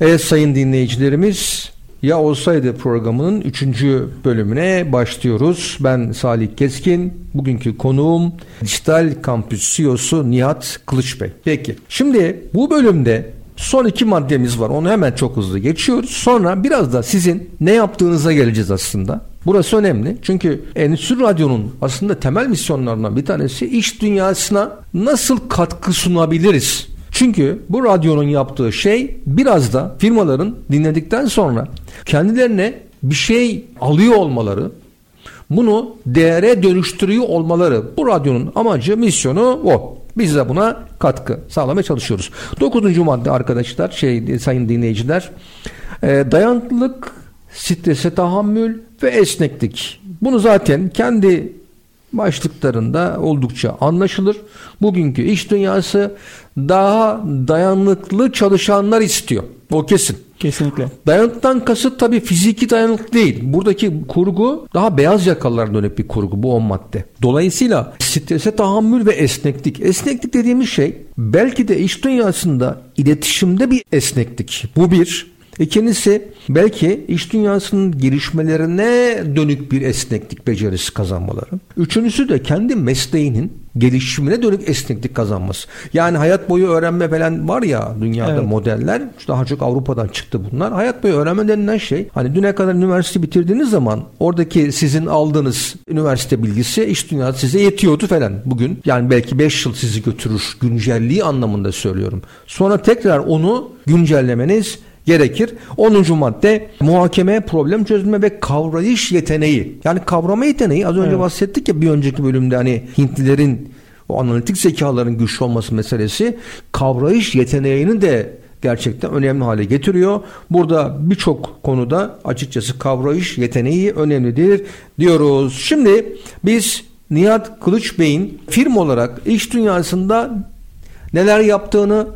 Evet sayın dinleyicilerimiz ya olsaydı programının 3. bölümüne başlıyoruz. Ben Salih Keskin. Bugünkü konuğum Dijital Kampüs CEO'su Nihat Kılıç Bey. Peki. Şimdi bu bölümde son iki maddemiz var. Onu hemen çok hızlı geçiyoruz. Sonra biraz da sizin ne yaptığınıza geleceğiz aslında. Burası önemli. Çünkü Endüstri Radyo'nun aslında temel misyonlarından bir tanesi iş dünyasına nasıl katkı sunabiliriz? Çünkü bu radyonun yaptığı şey biraz da firmaların dinledikten sonra kendilerine bir şey alıyor olmaları, bunu değere dönüştürüyor olmaları. Bu radyonun amacı, misyonu o. Biz de buna katkı sağlamaya çalışıyoruz. Dokuzuncu madde arkadaşlar, şey sayın dinleyiciler, e, dayanıklılık strese tahammül ve esneklik. Bunu zaten kendi başlıklarında oldukça anlaşılır. Bugünkü iş dünyası daha dayanıklı çalışanlar istiyor. O kesin. Kesinlikle. Dayanıktan kasıt tabii fiziki dayanıklık değil. Buradaki kurgu daha beyaz yakalılara dönük bir kurgu bu on madde. Dolayısıyla strese tahammül ve esneklik. Esneklik dediğimiz şey belki de iş dünyasında iletişimde bir esneklik. Bu bir. İkincisi belki iş dünyasının gelişmelerine dönük bir esneklik becerisi kazanmaları. Üçüncüsü de kendi mesleğinin gelişimine dönük esneklik kazanması. Yani hayat boyu öğrenme falan var ya dünyada evet. modeller daha çok Avrupa'dan çıktı bunlar. Hayat boyu öğrenme denilen şey hani düne kadar üniversite bitirdiğiniz zaman oradaki sizin aldığınız üniversite bilgisi iş dünyası size yetiyordu falan. Bugün yani belki 5 yıl sizi götürür güncelliği anlamında söylüyorum. Sonra tekrar onu güncellemeniz gerekir. 10. madde muhakeme, problem çözme ve kavrayış yeteneği. Yani kavrama yeteneği az önce evet. bahsettik ya bir önceki bölümde hani Hintlilerin o analitik zekaların güçlü olması meselesi kavrayış yeteneğini de gerçekten önemli hale getiriyor. Burada birçok konuda açıkçası kavrayış yeteneği önemlidir diyoruz. Şimdi biz Nihat Kılıç Bey'in film olarak iş dünyasında neler yaptığını,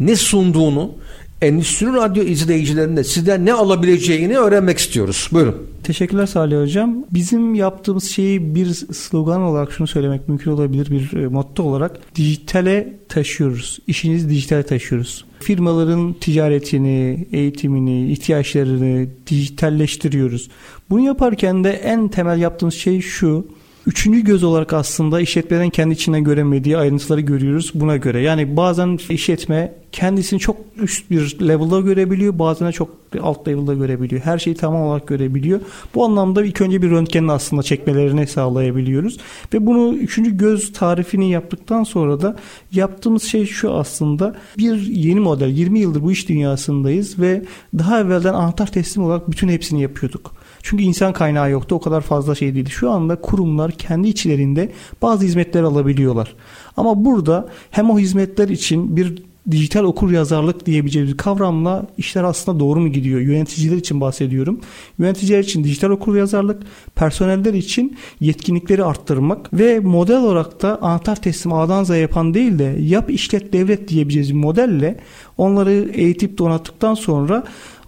ne sunduğunu Endüstri Radyo izleyicilerinin de sizden ne alabileceğini öğrenmek istiyoruz. Buyurun. Teşekkürler Salih Hocam. Bizim yaptığımız şeyi bir slogan olarak şunu söylemek mümkün olabilir bir e, motto olarak dijitale taşıyoruz. İşinizi dijitale taşıyoruz. Firmaların ticaretini, eğitimini, ihtiyaçlarını dijitalleştiriyoruz. Bunu yaparken de en temel yaptığımız şey şu Üçüncü göz olarak aslında işletmeden kendi içinden göremediği ayrıntıları görüyoruz buna göre. Yani bazen işletme kendisini çok üst bir level'da görebiliyor. Bazen de çok alt level'da görebiliyor. Her şeyi tamam olarak görebiliyor. Bu anlamda ilk önce bir röntgenin aslında çekmelerini sağlayabiliyoruz. Ve bunu üçüncü göz tarifini yaptıktan sonra da yaptığımız şey şu aslında bir yeni model. 20 yıldır bu iş dünyasındayız ve daha evvelden anahtar teslim olarak bütün hepsini yapıyorduk. Çünkü insan kaynağı yoktu. O kadar fazla şey değildi. Şu anda kurumlar kendi içlerinde bazı hizmetler alabiliyorlar. Ama burada hem o hizmetler için bir dijital okur yazarlık diyebileceğimiz kavramla işler aslında doğru mu gidiyor? Yöneticiler için bahsediyorum. Yöneticiler için dijital okur yazarlık, personeller için yetkinlikleri arttırmak ve model olarak da anahtar teslim A'dan Z'ye yapan değil de yap işlet devlet diyebileceğimiz modelle onları eğitip donattıktan sonra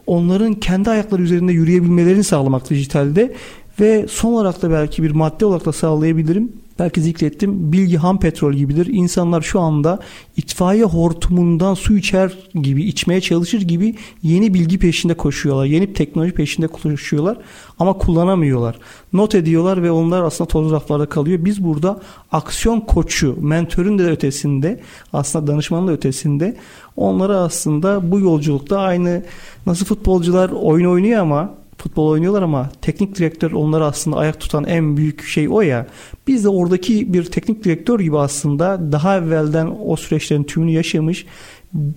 onların kendi ayakları üzerinde yürüyebilmelerini sağlamak dijitalde ve son olarak da belki bir madde olarak da sağlayabilirim. Belki zikrettim. Bilgi ham petrol gibidir. İnsanlar şu anda itfaiye hortumundan su içer gibi, içmeye çalışır gibi yeni bilgi peşinde koşuyorlar. Yeni teknoloji peşinde koşuyorlar ama kullanamıyorlar. Not ediyorlar ve onlar aslında toz raflarda kalıyor. Biz burada aksiyon koçu, mentörün de ötesinde, aslında danışmanın da ötesinde onları aslında bu yolculukta aynı nasıl futbolcular oyun oynuyor ama futbol oynuyorlar ama teknik direktör onları aslında ayak tutan en büyük şey o ya. Biz de oradaki bir teknik direktör gibi aslında daha evvelden o süreçlerin tümünü yaşamış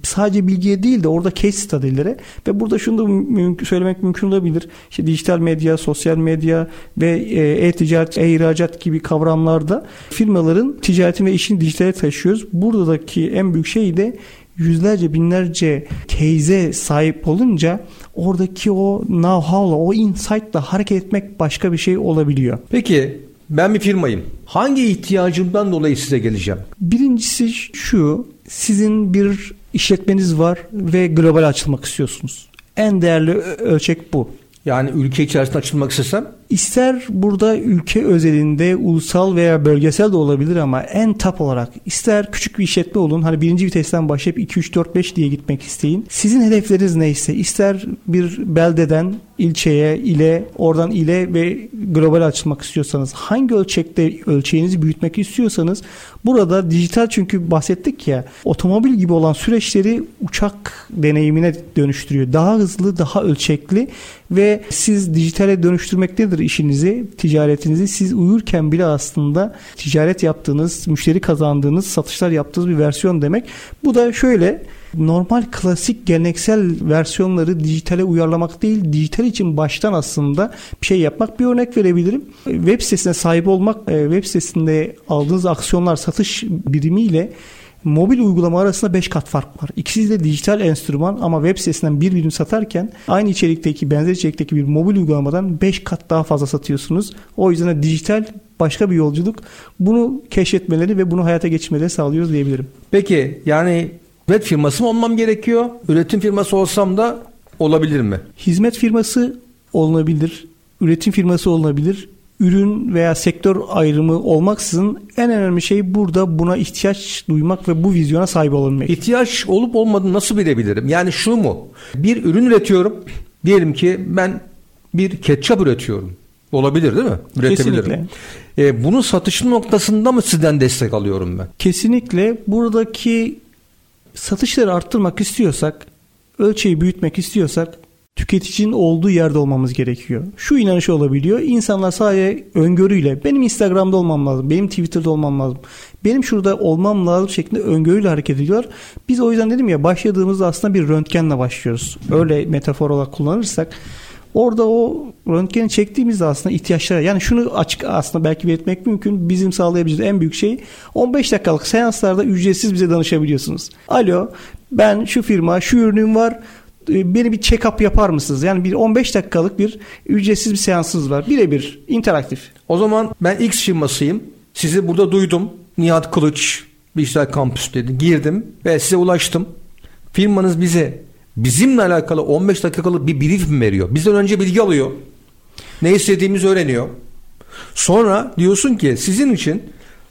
sadece bilgiye değil de orada case study'lere ve burada şunu da mümkün, söylemek mümkün olabilir. İşte dijital medya, sosyal medya ve e, e-ticaret, e-ihracat gibi kavramlarda firmaların ticaretini ve işini dijitale taşıyoruz. Buradaki en büyük şey de yüzlerce binlerce teyze sahip olunca oradaki o know-how'la o insight'la hareket etmek başka bir şey olabiliyor. Peki ben bir firmayım. Hangi ihtiyacımdan dolayı size geleceğim? Birincisi şu. Sizin bir işletmeniz var ve global açılmak istiyorsunuz. En değerli ölçek bu. Yani ülke içerisinde açılmak istesem? İster burada ülke özelinde ulusal veya bölgesel de olabilir ama en top olarak ister küçük bir işletme olun hani birinci vitesten başlayıp 2 3 4 5 diye gitmek isteyin. Sizin hedefleriniz neyse ister bir beldeden ilçeye, ile, oradan ile ve global açılmak istiyorsanız hangi ölçekte ölçeğinizi büyütmek istiyorsanız burada dijital çünkü bahsettik ya otomobil gibi olan süreçleri uçak deneyimine dönüştürüyor. Daha hızlı, daha ölçekli ve siz dijitale dönüştürmektedir işinizi, ticaretinizi. Siz uyurken bile aslında ticaret yaptığınız, müşteri kazandığınız, satışlar yaptığınız bir versiyon demek. Bu da şöyle normal klasik geleneksel versiyonları dijitale uyarlamak değil, dijital için baştan aslında bir şey yapmak. Bir örnek verebilirim. Web sitesine sahip olmak, e, web sitesinde aldığınız aksiyonlar satış birimiyle mobil uygulama arasında 5 kat fark var. İkisi de dijital enstrüman ama web sitesinden bir birim satarken aynı içerikteki benzer içerikteki bir mobil uygulamadan 5 kat daha fazla satıyorsunuz. O yüzden de dijital başka bir yolculuk. Bunu keşfetmeleri ve bunu hayata geçirmeleri sağlıyoruz diyebilirim. Peki yani web firması mı olmam gerekiyor? Üretim firması olsam da olabilir mi? Hizmet firması olunabilir. Üretim firması olunabilir ürün veya sektör ayrımı olmaksızın en önemli şey burada buna ihtiyaç duymak ve bu vizyona sahip olabilmek. İhtiyaç olup olmadığını nasıl bilebilirim? Yani şu mu? Bir ürün üretiyorum. Diyelim ki ben bir ketçap üretiyorum. Olabilir değil mi? Üretebilirim. Kesinlikle. E, bunun satışı noktasında mı sizden destek alıyorum ben? Kesinlikle. Buradaki satışları arttırmak istiyorsak, ölçeği büyütmek istiyorsak tüketicinin olduğu yerde olmamız gerekiyor. Şu inanış olabiliyor. İnsanlar sadece öngörüyle benim Instagram'da olmam lazım, benim Twitter'da olmam lazım, benim şurada olmam lazım şeklinde öngörüyle hareket ediyorlar. Biz o yüzden dedim ya başladığımızda aslında bir röntgenle başlıyoruz. Öyle metafor olarak kullanırsak Orada o röntgeni çektiğimizde aslında ihtiyaçlara yani şunu açık aslında belki belirtmek mümkün. Bizim sağlayabileceğimiz en büyük şey 15 dakikalık seanslarda ücretsiz bize danışabiliyorsunuz. Alo ben şu firma şu ürünüm var beni bir check-up yapar mısınız? Yani bir 15 dakikalık bir ücretsiz bir seansınız var. Birebir interaktif. O zaman ben X firmasıyım. Sizi burada duydum. Nihat Kılıç Dijital Kampüs dedi. Girdim ve size ulaştım. Firmanız bize bizimle alakalı 15 dakikalık bir brief mi veriyor? Bizden önce bilgi alıyor. Ne istediğimizi öğreniyor. Sonra diyorsun ki sizin için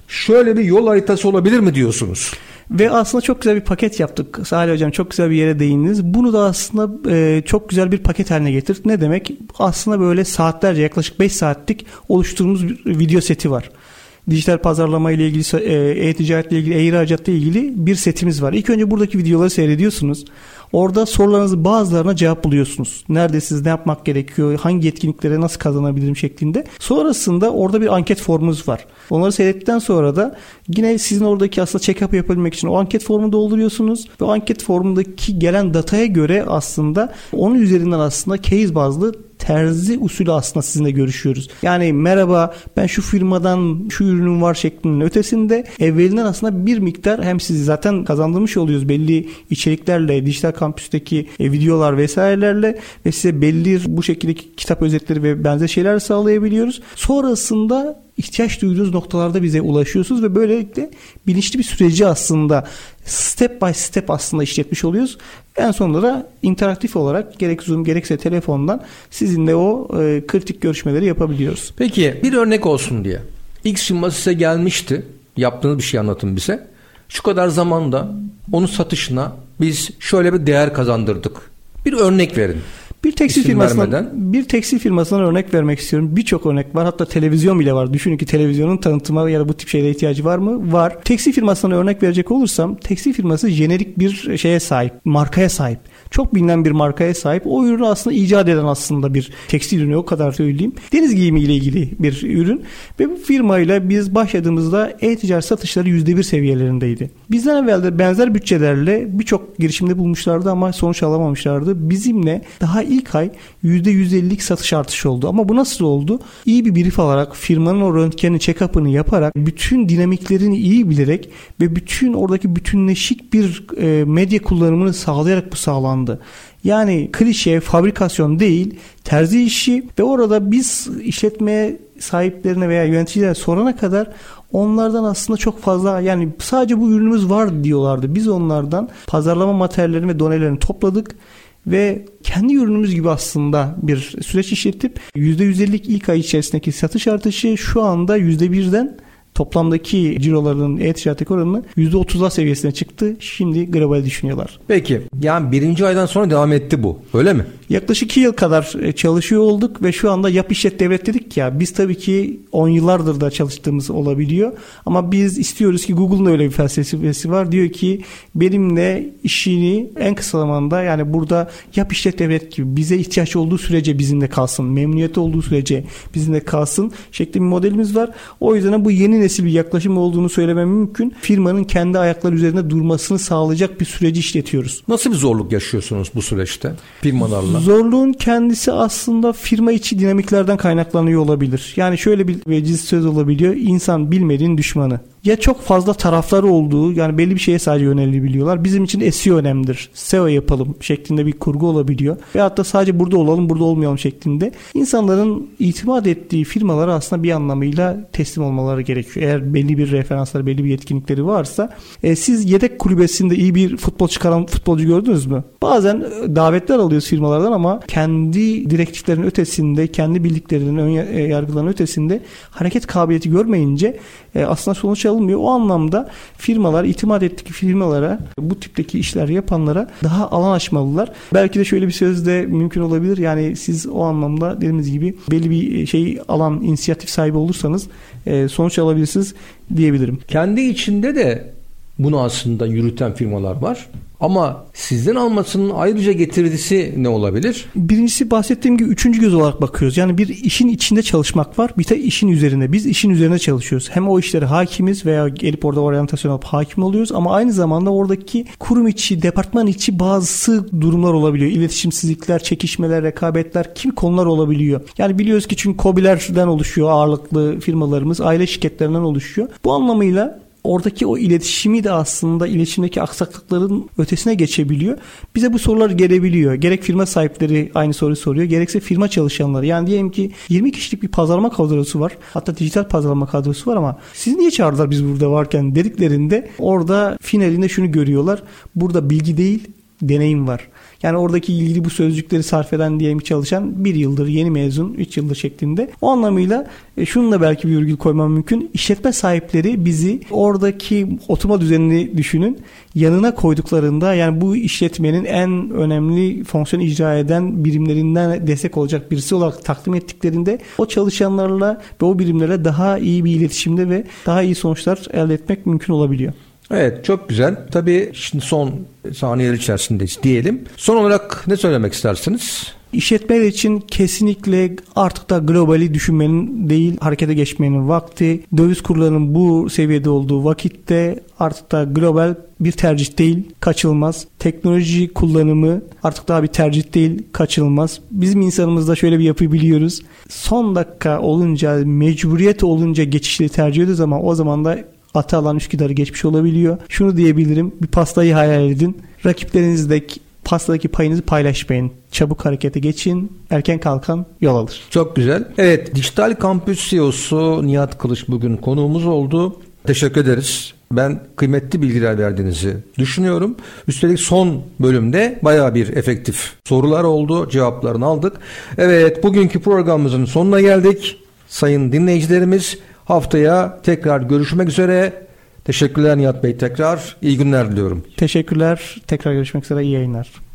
şöyle bir yol haritası olabilir mi diyorsunuz? Ve aslında çok güzel bir paket yaptık. Salih Hocam çok güzel bir yere değindiniz. Bunu da aslında e, çok güzel bir paket haline getirdik. Ne demek? Aslında böyle saatlerce yaklaşık 5 saatlik oluşturduğumuz bir video seti var dijital pazarlama ile ilgili, e, e-ticaret ile ilgili, e-ihracat ile ilgili bir setimiz var. İlk önce buradaki videoları seyrediyorsunuz. Orada sorularınızı bazılarına cevap buluyorsunuz. Neredesiniz, ne yapmak gerekiyor, hangi yetkinliklere nasıl kazanabilirim şeklinde. Sonrasında orada bir anket formumuz var. Onları seyrettikten sonra da yine sizin oradaki aslında check-up yapabilmek için o anket formunu dolduruyorsunuz. Ve anket formundaki gelen dataya göre aslında onun üzerinden aslında case bazlı terzi usulü aslında sizinle görüşüyoruz. Yani merhaba ben şu firmadan şu ürünüm var şeklinin ötesinde evvelinden aslında bir miktar hem sizi zaten kazandırmış oluyoruz belli içeriklerle, dijital kampüsteki e, videolar vesairelerle ve size belli bu şekilde kitap özetleri ve benzer şeyler sağlayabiliyoruz. Sonrasında ihtiyaç duyduğunuz noktalarda bize ulaşıyorsunuz ve böylelikle bilinçli bir süreci aslında step by step aslında işletmiş oluyoruz. En sonunda da interaktif olarak gerek Zoom gerekse telefondan sizinle o e, kritik görüşmeleri yapabiliyoruz. Peki bir örnek olsun diye. X firması size gelmişti. Yaptığınız bir şey anlatın bize. Şu kadar zamanda onun satışına biz şöyle bir değer kazandırdık. Bir örnek verin. Bir tekstil firmasından bir tekstil firmasından örnek vermek istiyorum. Birçok örnek var. Hatta televizyon bile var. Düşünün ki televizyonun tanıtıma ya da bu tip şeylere ihtiyacı var mı? Var. Tekstil firmasından örnek verecek olursam tekstil firması jenerik bir şeye sahip, markaya sahip çok bilinen bir markaya sahip. O ürünü aslında icat eden aslında bir tekstil ürünü o kadar söyleyeyim. Deniz giyimi ile ilgili bir ürün ve bu firmayla biz başladığımızda e-ticaret satışları %1 seviyelerindeydi. Bizden evvel de benzer bütçelerle birçok girişimde bulmuşlardı ama sonuç alamamışlardı. Bizimle daha ilk ay %150'lik satış artışı oldu. Ama bu nasıl oldu? İyi bir brief alarak firmanın o röntgeni check-up'ını yaparak bütün dinamiklerini iyi bilerek ve bütün oradaki bütünleşik bir e, medya kullanımını sağlayarak bu sağlandı sağlandı. Yani klişe fabrikasyon değil terzi işi ve orada biz işletmeye sahiplerine veya yöneticilere sorana kadar onlardan aslında çok fazla yani sadece bu ürünümüz var diyorlardı. Biz onlardan pazarlama materyallerini ve donelerini topladık ve kendi ürünümüz gibi aslında bir süreç işletip %150'lik ilk ay içerisindeki satış artışı şu anda %1'den toplamdaki ciroların e-ticaretteki oranını %30'lar seviyesine çıktı. Şimdi global düşünüyorlar. Peki yani birinci aydan sonra devam etti bu öyle mi? Yaklaşık 2 yıl kadar e, çalışıyor olduk ve şu anda yap işlet devlet dedik ya biz tabii ki 10 yıllardır da çalıştığımız olabiliyor. Ama biz istiyoruz ki Google'ın öyle bir felsefesi var. Diyor ki benimle işini en kısa zamanda yani burada yap işlet devlet gibi bize ihtiyaç olduğu sürece bizimle kalsın. Memnuniyeti olduğu sürece bizimle kalsın şeklinde bir modelimiz var. O yüzden bu yeni nesil bir yaklaşım olduğunu söylemem mümkün. Firmanın kendi ayakları üzerinde durmasını sağlayacak bir süreci işletiyoruz. Nasıl bir zorluk yaşıyorsunuz bu süreçte firmalarla? Zorluğun kendisi aslında firma içi dinamiklerden kaynaklanıyor olabilir. Yani şöyle bir veciz söz olabiliyor. İnsan bilmediğin düşmanı. Ya çok fazla tarafları olduğu yani belli bir şeye sadece yönelebiliyorlar. Bizim için SEO önemlidir. SEO yapalım şeklinde bir kurgu olabiliyor. Veyahut da sadece burada olalım burada olmayalım şeklinde. İnsanların itimat ettiği firmalara aslında bir anlamıyla teslim olmaları gerekiyor. Eğer belli bir referansları, belli bir yetkinlikleri varsa e, siz yedek kulübesinde iyi bir futbol çıkaran futbolcu gördünüz mü? Bazen davetler alıyoruz firmalardan ama kendi direktiflerin ötesinde, kendi bildiklerinin ön e, yargıların ötesinde hareket kabiliyeti görmeyince e, aslında sonuç alınmıyor. O anlamda firmalar itimat ettiği firmalara bu tipteki işler yapanlara daha alan açmalılar. Belki de şöyle bir söz de mümkün olabilir. Yani siz o anlamda dediğimiz gibi belli bir şey alan inisiyatif sahibi olursanız e, sonuç alabilirsiniz diyebilirim. Kendi içinde de bunu aslında yürüten firmalar var. Ama sizden almasının ayrıca getirisi ne olabilir? Birincisi bahsettiğim gibi üçüncü göz olarak bakıyoruz. Yani bir işin içinde çalışmak var. Bir de işin üzerinde. Biz işin üzerine çalışıyoruz. Hem o işlere hakimiz veya gelip orada oryantasyon alıp hakim oluyoruz. Ama aynı zamanda oradaki kurum içi, departman içi bazı durumlar olabiliyor. İletişimsizlikler, çekişmeler, rekabetler, kim konular olabiliyor. Yani biliyoruz ki çünkü COBİ'lerden oluşuyor ağırlıklı firmalarımız. Aile şirketlerinden oluşuyor. Bu anlamıyla oradaki o iletişimi de aslında iletişimdeki aksaklıkların ötesine geçebiliyor. Bize bu sorular gelebiliyor. Gerek firma sahipleri aynı soruyu soruyor. Gerekse firma çalışanları. Yani diyelim ki 20 kişilik bir pazarlama kadrosu var. Hatta dijital pazarlama kadrosu var ama siz niye çağırdılar biz burada varken dediklerinde orada finalinde şunu görüyorlar. Burada bilgi değil deneyim var. Yani oradaki ilgili bu sözcükleri sarf eden diyelim çalışan bir yıldır yeni mezun, üç yıldır şeklinde. O anlamıyla e, şununla belki bir virgül koymam mümkün. İşletme sahipleri bizi oradaki oturma düzenini düşünün. Yanına koyduklarında yani bu işletmenin en önemli fonksiyon icra eden birimlerinden destek olacak birisi olarak takdim ettiklerinde o çalışanlarla ve o birimlere daha iyi bir iletişimde ve daha iyi sonuçlar elde etmek mümkün olabiliyor. Evet çok güzel. Tabii şimdi son saniyeler içerisindeyiz diyelim. Son olarak ne söylemek istersiniz? İşletmeler için kesinlikle artık da globali düşünmenin değil harekete geçmenin vakti. Döviz kurlarının bu seviyede olduğu vakitte artık da global bir tercih değil kaçılmaz. Teknoloji kullanımı artık daha bir tercih değil kaçılmaz. Bizim insanımızda şöyle bir yapı biliyoruz. Son dakika olunca mecburiyet olunca geçişleri tercih ediyoruz ama o zaman da atı alan Üsküdar'ı geçmiş olabiliyor. Şunu diyebilirim. Bir pastayı hayal edin. Rakiplerinizle pastadaki payınızı paylaşmayın. Çabuk harekete geçin. Erken kalkan yol alır. Çok güzel. Evet, Dijital Kampüs CEO'su Nihat Kılıç bugün konuğumuz oldu. Teşekkür ederiz. Ben kıymetli bilgiler verdiğinizi düşünüyorum. Üstelik son bölümde baya bir efektif sorular oldu. Cevaplarını aldık. Evet bugünkü programımızın sonuna geldik. Sayın dinleyicilerimiz Haftaya tekrar görüşmek üzere. Teşekkürler Nihat Bey tekrar. İyi günler diliyorum. Teşekkürler. Tekrar görüşmek üzere. İyi yayınlar.